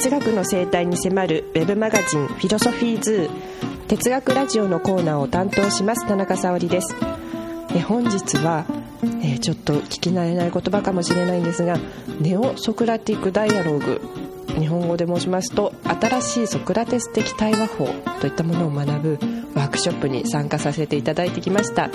哲学の生態に迫るウェブマガジンフィロソフィーズー。哲学ラジオのコーナーを担当します田中沙織です。え本日は、えー、ちょっと聞き慣れない言葉かもしれないんですがネオソクラティックダイアログ日本語で申しますと新しいソクラテス的対話法といったものを学ぶワークショップに参加させていただいてきました、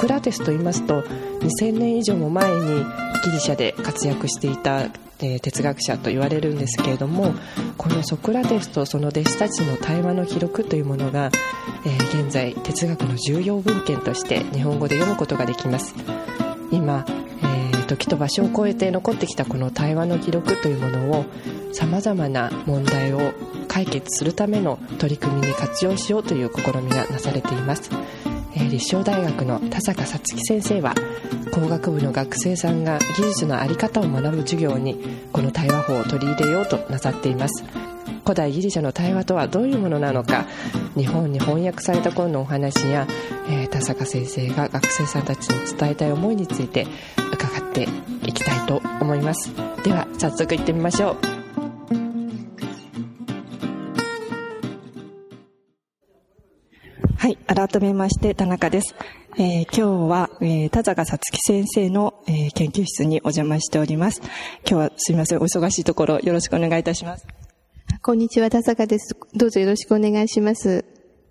クラテスと言いますと2000年以上も前にギリシャで活躍していた、哲学者と言われるんですけれどもこのソクラテスとその弟子たちの対話の記録というものが、現在哲学の重要文献として日本語で読むことができます。今、えー、時と場所を超えて残ってきたこの対話の記録というものをさまざまな問題を解決するための取り組みに活用しようという試みがなされています。立正大学の田坂さつき先生は工学部の学生さんが技術の在り方を学ぶ授業にこの対話法を取り入れようとなさっています。古代ギリシャの対話とはどういうものなのか日本に翻訳された頃のお話や、えー、田坂先生が学生さんたちに伝えたい思いについて伺っていきたいと思います。では早速行ってみましょう。はい、改めまして田中です。えー、今日は、えー、田坂さつき先生の、えー、研究室にお邪魔しております。今日はすみません、お忙しいところよろしくお願いいたします。こんにちは、田坂です。どうぞよろしくお願いします。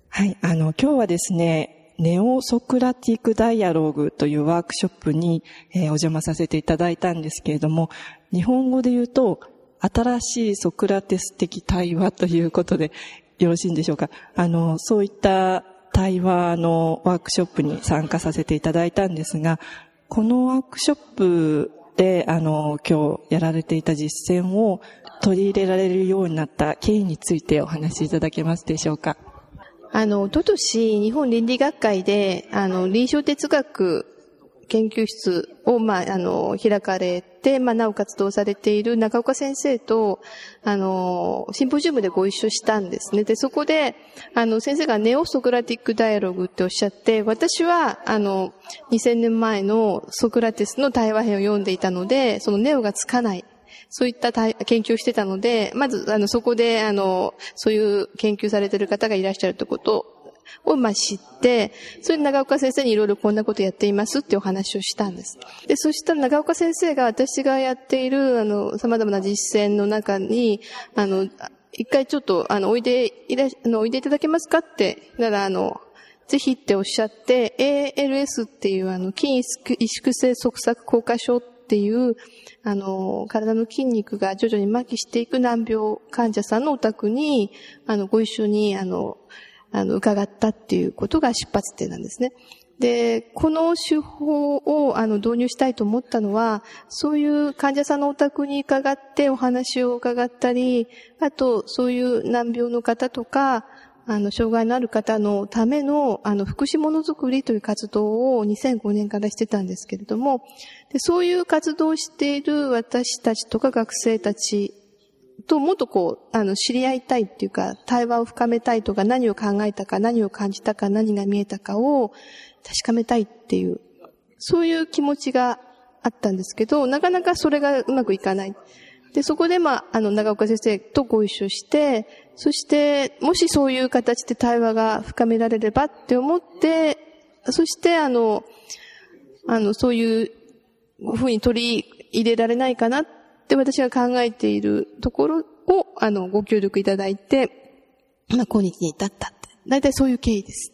はい、あの、今日はですね、ネオソクラティックダイアログというワークショップに、えー、お邪魔させていただいたんですけれども、日本語で言うと、新しいソクラテス的対話ということでよろしいんでしょうか？あの、そういった対話のワークショップに参加させていただいたんですが、このワークショップで、あの、今日やられていた実践を取り入れられるようになった経緯についてお話しいただけますでしょうか？あの、おととし、日本倫理学会で、あの、臨床哲学研究室を、まあ、あの、開かれて、まあ、なお活動されている中岡先生と、あの、シンポジウムでご一緒したんですね。で、そこで、あの、先生がネオソクラティックダイアログっておっしゃって、私は、あの、2000年前のソクラテスの対話編を読んでいたので、そのネオがつかない。そういった研究をしてたので、まず、あの、そこで、あの、そういう研究されている方がいらっしゃるということをま知って、それで長岡先生にいろいろこんなことやっていますってお話をしたんです。で、そしたら長岡先生が私がやっている、あの、様々な実践の中に、あの、一回ちょっと、あの、おいでいら、あの、おいでいただけますかって、なら、あの、ぜひっておっしゃって、ALS っていう、あの、筋萎縮性側索硬化症っていう、あの、体の筋肉が徐々に麻痺していく難病患者さんのお宅に、あの、ご一緒に、あの、あの、伺ったっていうことが出発点なんですね。で、この手法をあの導入したいと思ったのは、そういう患者さんのお宅に伺ってお話を伺ったり、あと、そういう難病の方とか、あの、障害のある方のための、あの、福祉ものづくりという活動を2005年からしてたんですけれども、でそういう活動をしている私たちとか学生たちともっとこう、あの、知り合いたいっていうか、対話を深めたいとか、何を考えたか、何を感じたか、何が見えたかを確かめたいっていう、そういう気持ちがあったんですけど、なかなかそれがうまくいかない。で、そこで、まあ、あの、長岡先生とご一緒して、そして、もしそういう形で対話が深められればって思って、そして、あの、あの、そういうふうに取り入れられないかなっで、私が考えているところを、あの、ご協力いただいて、まあ、今日に至ったって。大体そういう経緯です。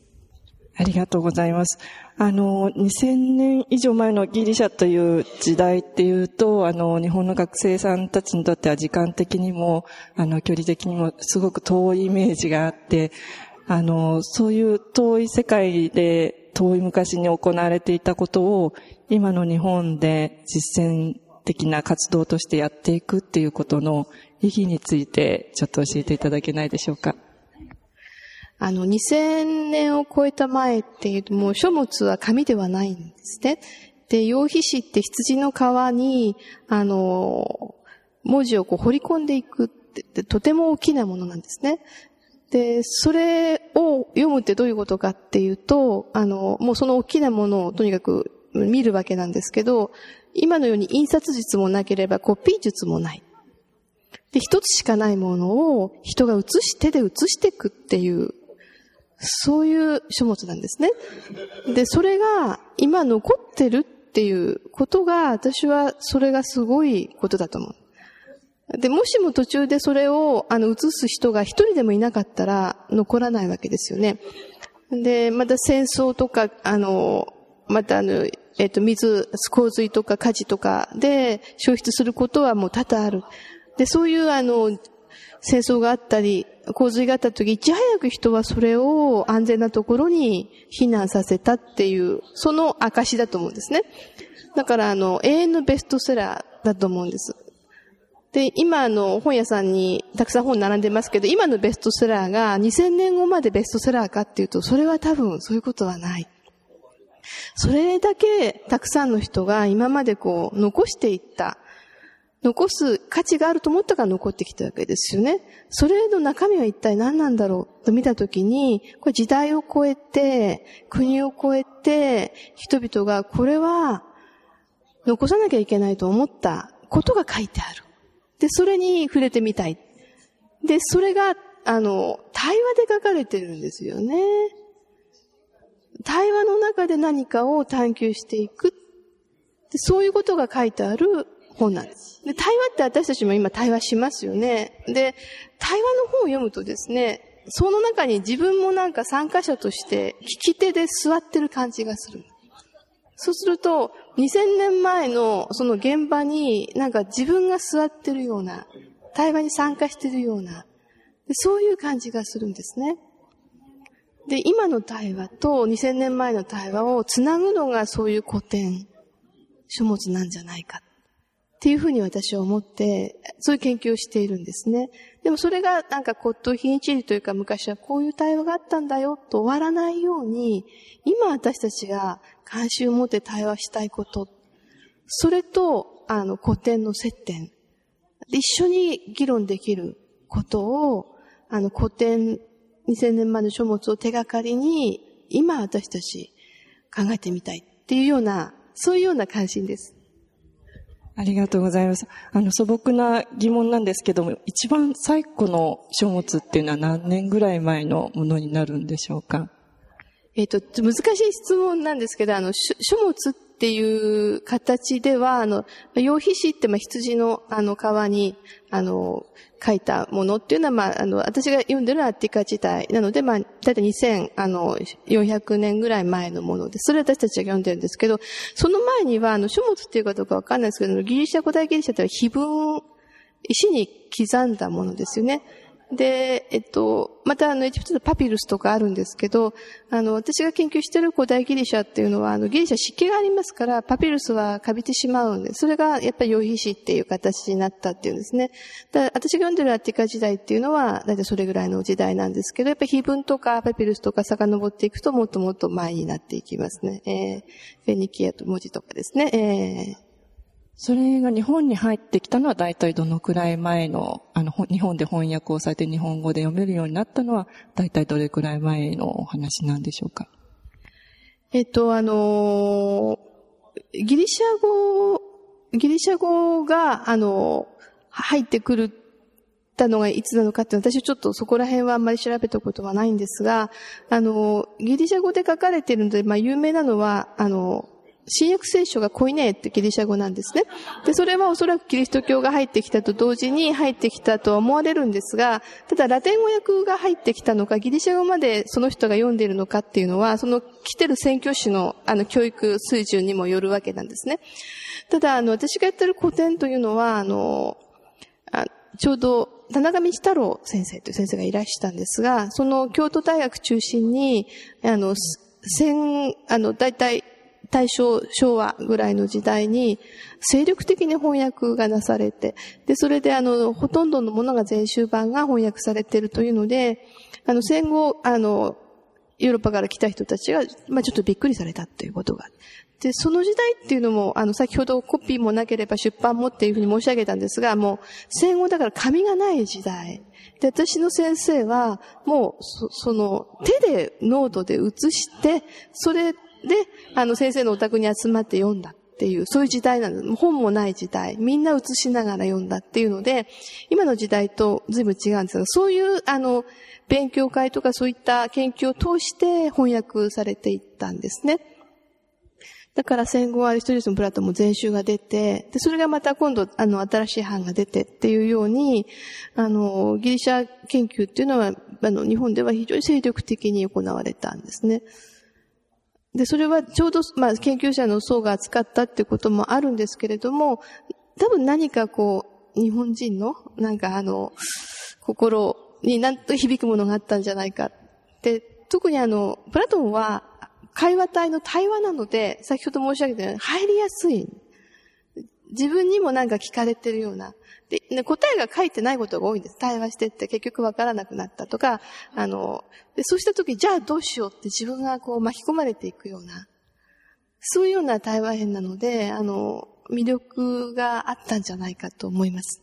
ありがとうございます。あの、2000年以上前のギリシャという時代っていうと、あの、日本の学生さんたちにとっては時間的にも、あの、距離的にもすごく遠いイメージがあって、あの、そういう遠い世界で遠い昔に行われていたことを、今の日本で実践的な活動としてやっていくっていうことの意義についてちょっと教えていただけないでしょうか。あの、2000年を超えた前っていうと、もう書物は紙ではないんですね。で、羊皮紙って羊の皮に、あの、文字をこう彫り込んでいくってとても大きなものなんですね。で、それを読むってどういうことかっていうと、あの、もうその大きなものをとにかく見るわけなんですけど、今のように印刷術もなければコピー術もない。で、一つしかないものを人が写し、手で写していくっていう、そういう書物なんですね。で、それが今残ってるっていうことが、私はそれがすごいことだと思う。で、もしも途中でそれを、あの、映す人が一人でもいなかったら残らないわけですよね。で、また戦争とか、あの、またあの、えっ、と、水、洪水とか火事とかで消失することはもう多々ある。で、そういうあの、戦争があったり、洪水があった時、いち早く人はそれを安全なところに避難させたっていう、その証だと思うんですね。だからあの、永遠のベストセラーだと思うんです。で、今あの、本屋さんにたくさん本並んでますけど、今のベストセラーが2000年後までベストセラーかっていうと、それは多分そういうことはない。それだけたくさんの人が今までこう、残していった残す価値があると思ったから残ってきたわけですよね。それの中身は一体何なんだろうと見たときに、これ時代を超えて、国を超えて、人々がこれは残さなきゃいけないと思ったことが書いてある。で、それに触れてみたい。で、それが、あの、対話で書かれてるんですよね。対話の中で何かを探求していく。でそういうことが書いてある本なんです。で、対話って私たちも今対話しますよね。で、対話の本を読むとですね、その中に自分もなんか参加者として聞き手で座ってる感じがする。そうすると、2000年前のその現場になんか自分が座ってるような、対話に参加してるような、そういう感じがするんですね。で、今の対話と2000年前の対話をつなぐのがそういう古典、書物なんじゃないか。っていうふうに私は思って、そういう研究をしているんですね。でもそれがなんか骨董品一理というか昔はこういう対話があったんだよと終わらないように、今私たちが関心を持って対話したいこと、それとあの古典の接点、一緒に議論できることを、あの古典2000年前の書物を手がかりに、今私たち考えてみたいっていうような、そういうような関心です。ありがとうございます。あの、素朴な疑問なんですけども、一番最古の書物っていうのは何年ぐらい前のものになるんでしょうか？えっ、と、難しい質問なんですけど、あの、書物っっていう形では、あの、羊皮紙って、まあ、羊の、あの、皮に、あの、書いたものっていうのは、まあ、あの、私が読んでるアティカ時代なので、まあ、だいたい2400年ぐらい前のもので、それ私たちが読んでるんですけど、その前には、あの、書物っていうかどうかわかんないですけど、ギリシャ、古代ギリシャっては碑文、石に刻んだものですよね。で、えっと、またあの、エジプトのパピルスとかあるんですけど、あの、私が研究している古代ギリシャっていうのは、あの、ギリシャ湿気がありますから、パピルスはカビてしまうんで、それがやっぱり羊皮紙っていう形になったっていうんですね。だ私が読んでるアティカ時代っていうのは、だいたいそれぐらいの時代なんですけど、やっぱり碑文とかパピルスとか遡っていくと、もっともっと前になっていきますね。えー、フェニキアと文字とかですね。えーそれが日本に入ってきたのは大体どのくらい前の、あの、日本で翻訳をされて日本語で読めるようになったのは大体どれくらい前のお話なんでしょうか？えっと、あのギリシャ語、ギリシャ語が、あの、入ってくるたのがいつなのかって私はちょっとそこら辺はあんまり調べたことはないんですが、あの、ギリシャ語で書かれているので、まあ有名なのは、あの、新約聖書がコイネーってギリシャ語なんですね。で、それはおそらくキリスト教が入ってきたと同時に入ってきたと思われるんですが、ただラテン語訳が入ってきたのか、ギリシャ語までその人が読んでいるのかっていうのは、その来てる宣教師のあの教育水準にもよるわけなんですね。ただ、あの、私がやってる古典というのは、あの、あちょうど田中道太郎先生という先生がいらしたんですが、その京都大学中心に、あの、千、あの、大体大正、昭和ぐらいの時代に、精力的に翻訳がなされて、で、それであの、ほとんどのものが全集版が翻訳されているというので、あの、戦後、あの、ヨーロッパから来た人たちが、まあちょっとびっくりされたということが。で、その時代っていうのも、あの、先ほどコピーもなければ出版もっていうふうに申し上げたんですが、もう、戦後だから紙がない時代。で、私の先生は、もう、そその、手でノートで写して、それで、あの、先生のお宅に集まって読んだ。っていう、そういう時代なの。本もない時代。みんな写しながら読んだっていうので、今の時代と随分違うんですが、そういう、あの、勉強会とかそういった研究を通して翻訳されていったんですね。だから戦後はアリストテレスのプラトンも全集が出て、で、それがまた今度、あの、新しい版が出てっていうように、あの、ギリシャ研究っていうのは、あの、日本では非常に精力的に行われたんですね。で、それはちょうど、まあ、研究者の層が扱ったってこともあるんですけれども、多分何かこう、日本人の、なんかあの、心になんと響くものがあったんじゃないかで、特にあの、プラトンは会話体の対話なので、先ほど申し上げたように入りやすい。自分にもなんか聞かれてるような。で、答えが書いてないことが多いんです。対話してって結局わからなくなったとか、あの、でそうした時、じゃあどうしようって自分がこう巻き込まれていくような、そういうような対話編なので、あの、魅力があったんじゃないかと思います。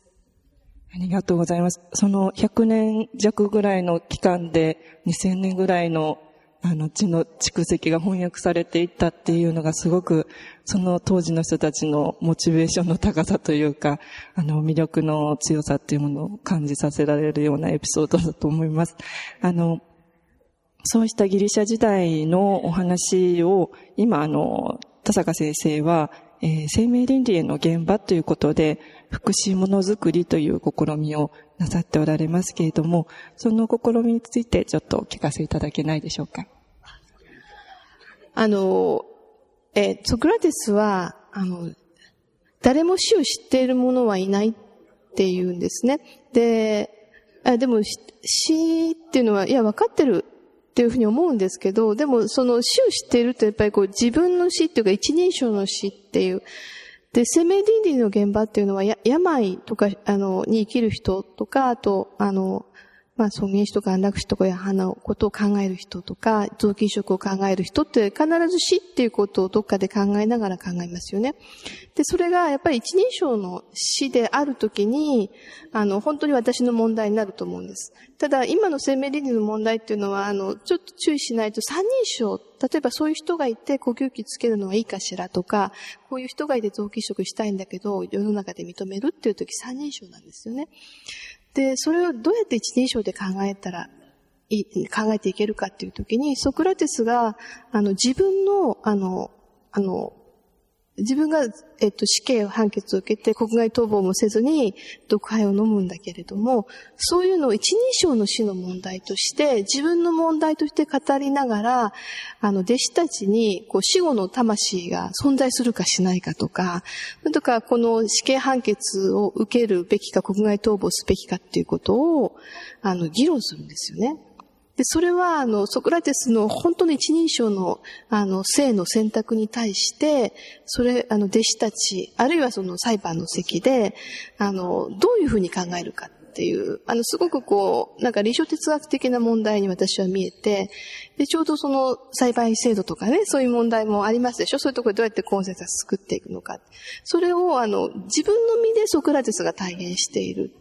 ありがとうございます。その100年弱ぐらいの期間で2000年ぐらいのあの地の蓄積が翻訳されていったっていうのがすごくその当時の人たちのモチベーションの高さというか、あの魅力の強さっていうものを感じさせられるようなエピソードだと思います。あの、そうしたギリシャ時代のお話を今あの、田坂先生はえー、生命倫理への現場ということで、福祉ものづくりという試みをなさっておられますけれども、その試みについてちょっとお聞かせいただけないでしょうか。あの、えー、ソクラテスは、あの、誰も死を知っている者はいないっていうんですね。で、あでも死っていうのは、いや、分かってるっていうふうに思うんですけど、でもその死を知っているとやっぱりこう自分の死っていうか一人称の死っていう、で、生命倫理の現場っていうのはや、病とか、あの、に生きる人とか、あと、あの、まあ、尊厳死とか安楽死とかいうのことを考える人とか、臓器移植を考える人って必ず死っていうことをどっかで考えながら考えますよね。で、それがやっぱり一人称の死であるときに、あの、本当に私の問題になると思うんです。ただ、今の生命倫理の問題っていうのは、あの、ちょっと注意しないと三人称、例えばそういう人がいて呼吸器つけるのはいいかしらとか、こういう人がいて臓器移植したいんだけど、世の中で認めるっていうとき三人称なんですよね。で、それをどうやって一人称で考えたら考えていけるかっていうときに、ソクラテスが、あの、自分の、あの、あの、自分が、えっと、死刑判決を受けて国外逃亡もせずに毒杯を飲むんだけれども、そういうのを一人称の死の問題として、自分の問題として語りながら、あの、弟子たちに、こう、死後の魂が存在するかしないかとか、とか、この死刑判決を受けるべきか、国外逃亡すべきかっていうことを、あの、議論するんですよね。で、それは、あの、ソクラテスの本当の一人称の、あの、性の選択に対して、それ、あの、弟子たち、あるいはその裁判の席で、あの、どういうふうに考えるかっていう、あの、すごくこう、なんか臨床哲学的な問題に私は見えて、で、ちょうどその裁判員制度とかね、そういう問題もありますでしょ？そういうところでどうやってコンセンサス作っていくのか。それを、あの、自分の身でソクラテスが体現している。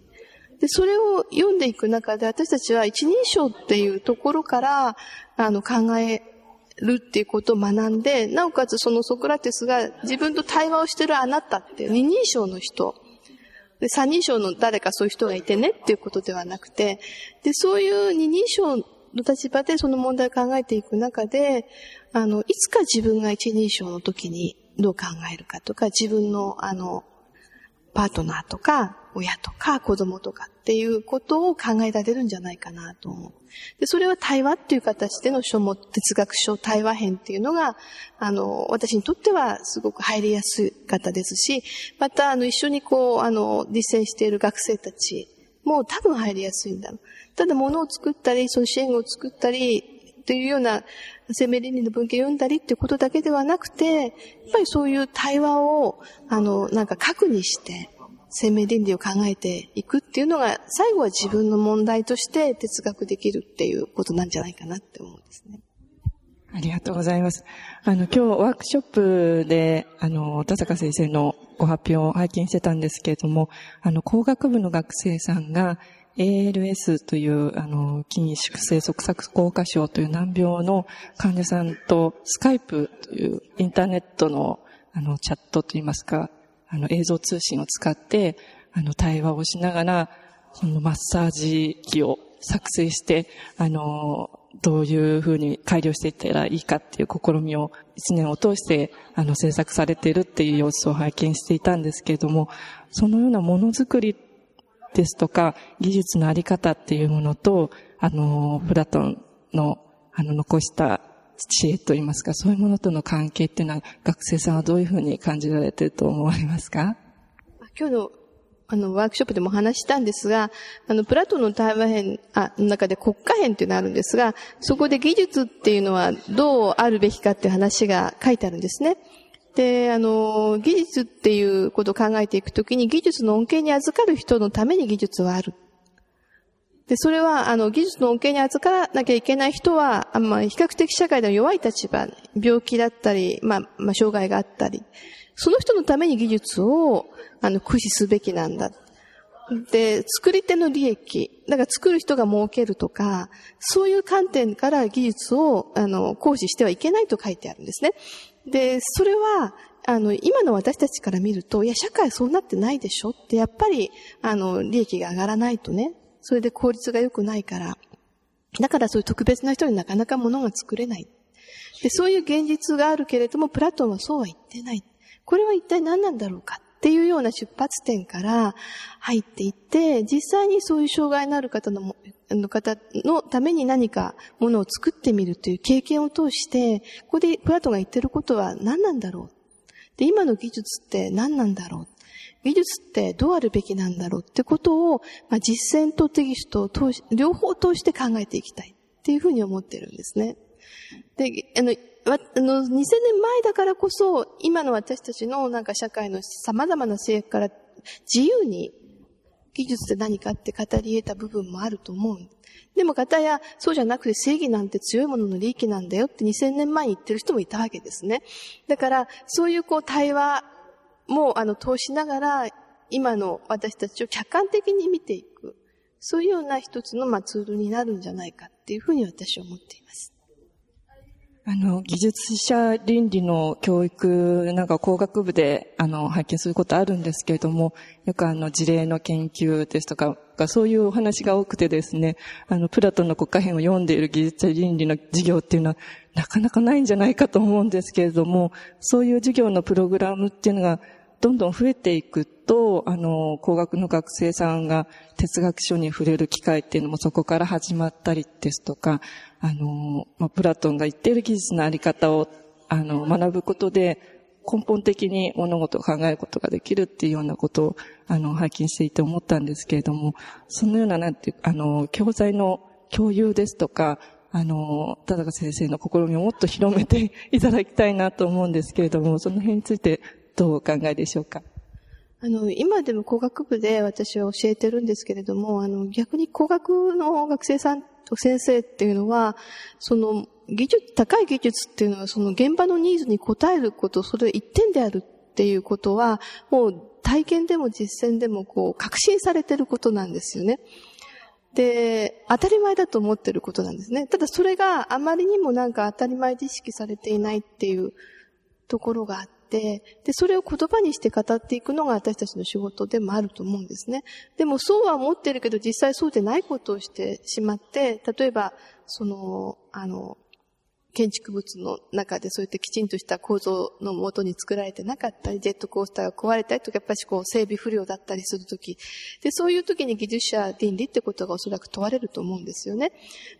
で、それを読んでいく中で私たちは一人称っていうところから、あの、考えるっていうことを学んで、なおかつそのソクラテスが自分と対話をしてるあなたって二人称の人、で三人称の誰かそういう人がいてねっていうことではなくて、で、そういう二人称の立場でその問題を考えていく中で、あの、いつか自分が一人称の時にどう考えるかとか、自分の、あの、パートナーとか、親とか子供とかっていうことを考えられるんじゃないかなと思う。で、それは対話っていう形での書物、哲学書対話編っていうのが、あの、私にとってはすごく入りやすかったですし、また、あの、一緒にこう、あの、実践している学生たちも多分入りやすいんだろう。ただ、物を作ったり、その支援を作ったり、というような生命倫理の文献を読んだりっていうことだけではなくて、やっぱりそういう対話を、あの、なんか核にして、生命倫理を考えていくっていうのが、最後は自分の問題として哲学できるっていうことなんじゃないかなって思うんですね。ありがとうございます。あの、今日ワークショップで、あの、田坂先生のご発表を拝見してたんですけれども、あの、工学部の学生さんが、ALS という、あの、筋萎縮性側索硬化症という難病の患者さんとスカイプというインターネットのあの、チャットといいますか、あの、映像通信を使って、あの、対話をしながら、そのマッサージ機を作成して、あの、どういうふうに改良していったらいいかっていう試みを一年を通して、あの、制作されているっていう様子を拝見していたんですけれども、そのようなものづくりですとか、技術のあり方っていうものと、あの、プラトンの、あの、残した知恵といいますか、そういうものとの関係っていうのは、学生さんはどういうふうに感じられてると思われますか？今日のあの、ワークショップでも話したんですが、あの、プラトンの対話編、あ、の中で国家編っていうのがあるんですが、そこで技術っていうのはどうあるべきかっていう話が書いてあるんですね。で、あの、技術っていうことを考えていくときに、技術の恩恵に預かる人のために技術はある。で、それは、あの、技術の恩恵に預からなきゃいけない人は、あまあ、比較的社会では弱い立場、病気だったり、まあ、まあ、障害があったり、その人のために技術を、あの、駆使すべきなんだ。で、作り手の利益、だから作る人が儲けるとか、そういう観点から技術を、あの、行使してはいけないと書いてあるんですね。で、それは、あの、今の私たちから見ると、いや、社会そうなってないでしょって、やっぱり、あの、利益が上がらないとね、それで効率が良くないから、だからそういう特別な人になかなか物が作れない。で、そういう現実があるけれども、プラトンはそうは言ってない。これは一体何なんだろうか？っていうような出発点から入っていって、実際にそういう障害のある方のの方のために何かものを作ってみるという経験を通して、ここでプラトンが言ってることは何なんだろう？で、今の技術って何なんだろう？技術ってどうあるべきなんだろうってことを、まあ、実践とテキストを通し、両方通して考えていきたいっていうふうに思ってるんですね。で、あの、あの、2000年前だからこそ、今の私たちのなんか社会の様々な制約から自由に技術って何かって語り得た部分もあると思う。でも方や、そうじゃなくて正義なんて強いものの利益なんだよって2000年前に言ってる人もいたわけですね。だから、そういうこう対話もあの通しながら、今の私たちを客観的に見ていく。そういうような一つのまあツールになるんじゃないかっていうふうに私は思っています。あの、技術者倫理の教育なんか工学部で、あの、拝見することあるんですけれども、よくあの、事例の研究ですとか、そういうお話が多くてですね、あの、プラトンの国家編を読んでいる技術者倫理の授業っていうのは、なかなかないんじゃないかと思うんですけれども、そういう授業のプログラムっていうのが、どんどん増えていくと、あの、工学の学生さんが哲学書に触れる機会っていうのもそこから始まったりですとか、あの、まあ、プラトンが言っている技術のあり方を、あの、学ぶことで、根本的に物事を考えることができるっていうようなことを、あの、拝見していて思ったんですけれども、そのような、なんていう、あの、教材の共有ですとか、あの、田中先生の試みをもっと広めていただきたいなと思うんですけれども、その辺についてどうお考えでしょうか？あの、今でも工学部で私は教えてるんですけれども、あの、逆に工学の学生さんと先生っていうのは、その、技術、高い技術っていうのは、その現場のニーズに応えること、それ一点であるっていうことは、もう体験でも実践でもこう、確信されてることなんですよね。で、当たり前だと思ってることなんですね。ただそれがあまりにもなんか当たり前で意識されていないっていうところがあって、で、それを言葉にして語っていくのが私たちの仕事でもあると思うんですね。でもそうは思ってるけど実際そうでないことをしてしまって、例えば、その、あの、建築物の中でそういったきちんとした構造のもとに作られてなかったり、ジェットコースターが壊れたりとか、やっぱりこう整備不良だったりするとき、で、そういうときに技術者倫理ってことがおそらく問われると思うんですよね。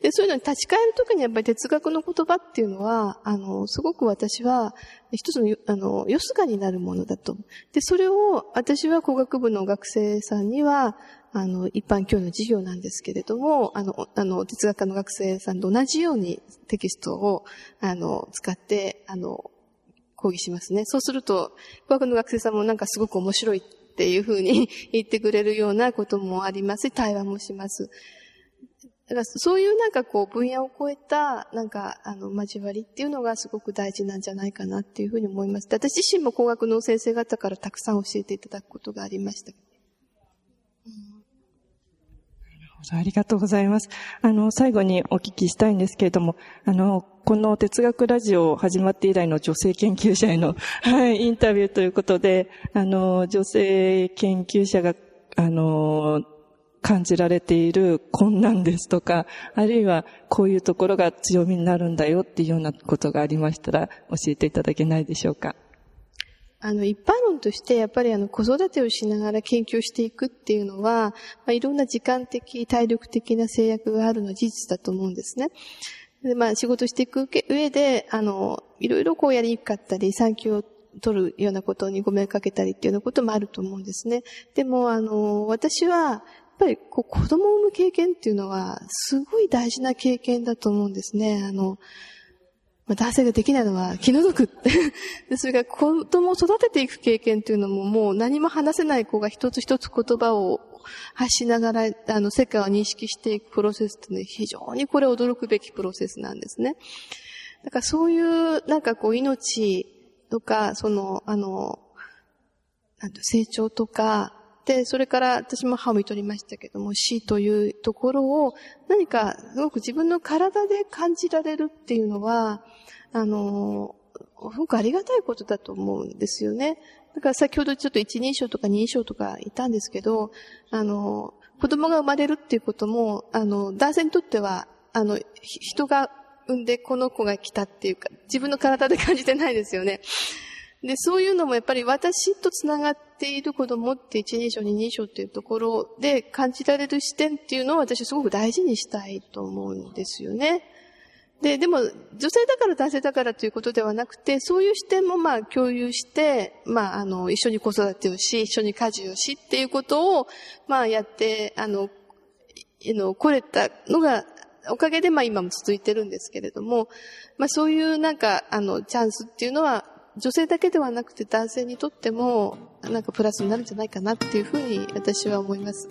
で、そういうのに立ち返るときにやっぱり哲学の言葉っていうのは、あの、すごく私は一つの、あの、よすがになるものだと。で、それを私は工学部の学生さんには、あの、一般教養の授業なんですけれども、あの、あの、哲学科の学生さんと同じようにテキストを、あの、使って、あの、講義しますね。そうすると、工学の学生さんもなんかすごく面白いっていうふうに 言ってくれるようなこともありますし、対話もします。だからそういうなんかこう分野を超えたなんかあの交わりっていうのがすごく大事なんじゃないかなっていうふうに思います。私自身も工学の先生方からたくさん教えていただくことがありました。ありがとうございます。あの、最後にお聞きしたいんですけれども、あの、この哲学ラジオ始まって以来の女性研究者への、はい、インタビューということで、あの、女性研究者が、あの、感じられている困難ですとか、あるいはこういうところが強みになるんだよっていうようなことがありましたら教えていただけないでしょうか？あの、一般論として、やっぱりあの、子育てをしながら研究していくっていうのは、まあ、いろんな時間的、体力的な制約があるのは事実だと思うんですね。で、まあ、仕事していく上で、あの、いろいろこうやりにくかったり、産休を取るようなことにご迷惑かけたりっていうようなこともあると思うんですね。でも、あの、私は、ぱりこう子供を産む経験っていうのは、すごい大事な経験だと思うんですね。あの、まあ、男性ができないのは気の毒 で、それから子供を育てていく経験っていうのももう何も話せない子が一つ一つ言葉を発しながら、あの、世界を認識していくプロセスってね、非常にこれ驚くべきプロセスなんですね。だからそういう、なんかこう、命とか、その、あの、成長とか、それから私も歯を見とりましたけども、死というところを何かすごく自分の体で感じられるっていうのは、あの、すごくありがたいことだと思うんですよね。だから先ほどちょっと一人称とか二人称とか言ったんですけど、あの、子供が生まれるっていうことも、あの、男性にとっては、あの、人が産んでこの子が来たっていうか、自分の体で感じてないですよね。で、そういうのもやっぱり私と繋がってっている子供って一人称二人称っていうところで感じられる視点っていうのを私すごく大事にしたいと思うんですよね。で、でも女性だから男性だからということではなくて、そういう視点もまあ共有して、まああの、一緒に子育てをし、一緒に家事をしっていうことを、まあやって、あの、の、来れたのが、おかげでまあ今も続いてるんですけれども、まあそういうなんか、あの、チャンスっていうのは女性だけではなくて男性にとっても、なんかプラスになるんじゃないかなっていうふうに私は思います。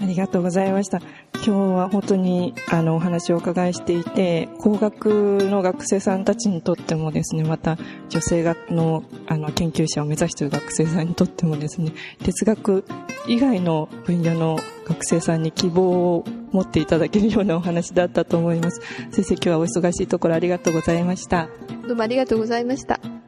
ありがとうございました。今日は本当にあのお話をお伺いしていて、工学の学生さんたちにとってもですね、また女性学のあの研究者を目指している学生さんにとってもですね、哲学以外の分野の学生さんに希望を持っていただけるようなお話だったと思います。先生、今日はお忙しいところありがとうございました。どうもありがとうございました。